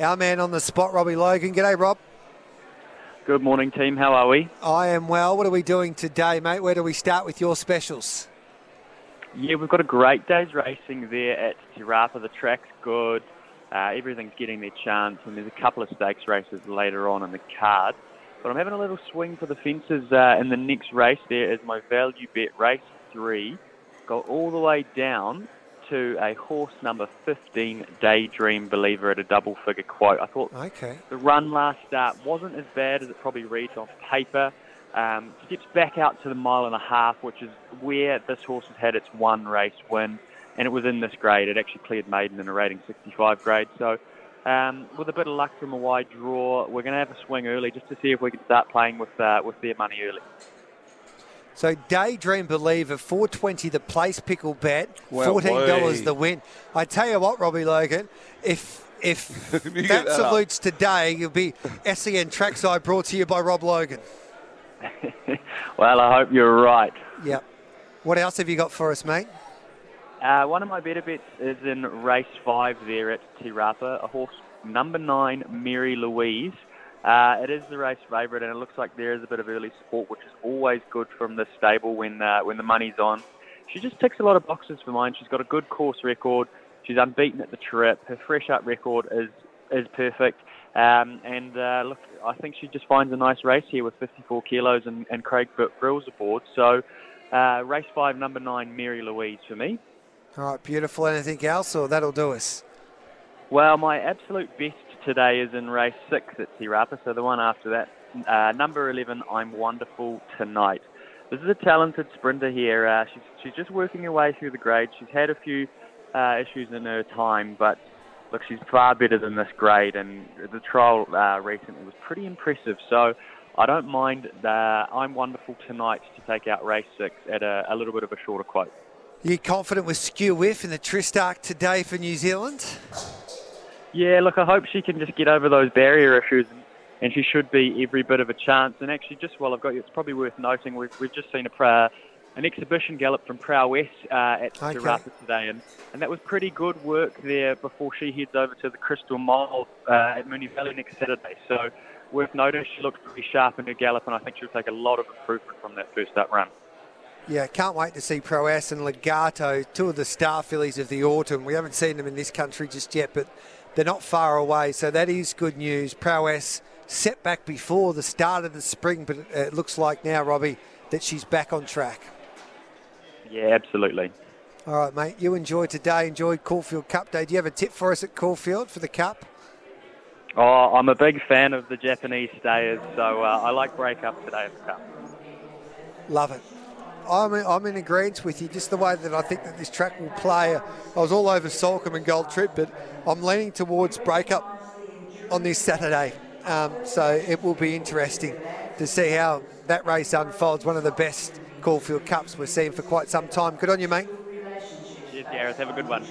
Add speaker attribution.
Speaker 1: our man on the spot, Robbie Logan. G'day, Rob.
Speaker 2: Good morning, team. How are we?
Speaker 1: I am well. What are we doing today, mate? Where do we start with your specials?
Speaker 2: Yeah, we've got a great day's racing there at Te Rapa. The track's good. Uh, everything's getting their chance, and there's a couple of stakes races later on in the card. But I'm having a little swing for the fences uh, in the next race. There is my value bet race three. Go all the way down to a horse number 15, Daydream Believer, at a double figure quote. I thought
Speaker 1: okay.
Speaker 2: the run last start wasn't as bad as it probably reads on paper. Um, steps back out to the mile and a half, which is where this horse has had its one race win, and it was in this grade. It actually cleared maiden in a rating 65 grade. So, um, with a bit of luck from a wide draw, we're going to have a swing early just to see if we can start playing with uh, with their money early.
Speaker 1: So Daydream Believer, 420 the place pickle bet, $14 the win. I tell you what, Robbie Logan, if if that, that salutes today, you'll be SEN Trackside brought to you by Rob Logan.
Speaker 2: well, I hope you're right.
Speaker 1: Yep. What else have you got for us, mate?
Speaker 2: Uh, one of my better bets is in race five there at Te Rapa, a horse number nine, Mary Louise. Uh, it is the race favourite, and it looks like there is a bit of early support, which is always good from the stable when uh, when the money's on. She just ticks a lot of boxes for mine. She's got a good course record. She's unbeaten at the trip. Her fresh up record is is perfect. Um, and uh, look, I think she just finds a nice race here with 54 kilos and, and Craig Grylls aboard. So, uh, race five, number nine, Mary Louise for me.
Speaker 1: All right, beautiful. Anything else, or that'll do us?
Speaker 2: Well, my absolute best today is in race six at Te Rapa, so the one after that. Uh, number 11, I'm Wonderful Tonight. This is a talented sprinter here. Uh, she's, she's just working her way through the grade. She's had a few uh, issues in her time, but look, she's far better than this grade, and the trial uh, recently was pretty impressive. So I don't mind the I'm Wonderful Tonight to take out race six at a, a little bit of a shorter quote.
Speaker 1: Are you confident with Skew Wiff in the Tristarc today for New Zealand?
Speaker 2: Yeah, look, I hope she can just get over those barrier issues, and she should be every bit of a chance. And actually, just while I've got you, it's probably worth noting we've, we've just seen a uh, an exhibition gallop from Prowess uh, at okay. Today, and, and that was pretty good work there before she heads over to the Crystal Mile uh, at Moonee Valley next Saturday. So worth noting, she looks pretty sharp in her gallop, and I think she'll take a lot of improvement from that first up run.
Speaker 1: Yeah, can't wait to see Prowess and Legato, two of the star fillies of the autumn. We haven't seen them in this country just yet, but they're not far away, so that is good news. Prowess set back before the start of the spring, but it looks like now, Robbie, that she's back on track.
Speaker 2: Yeah, absolutely.
Speaker 1: All right, mate. You enjoyed today, enjoyed Caulfield Cup Day. Do you have a tip for us at Caulfield for the Cup?
Speaker 2: Oh, I'm a big fan of the Japanese stayers, so uh, I like breakup today at the Cup.
Speaker 1: Love it. I'm in, I'm in agreement with you, just the way that I think that this track will play. I was all over Soulcombe and Gold Trip, but I'm leaning towards breakup on this Saturday. Um, so it will be interesting to see how that race unfolds. One of the best Caulfield Cups we're seeing for quite some time. Good on you, mate.
Speaker 2: Cheers, Gareth. Have a good one.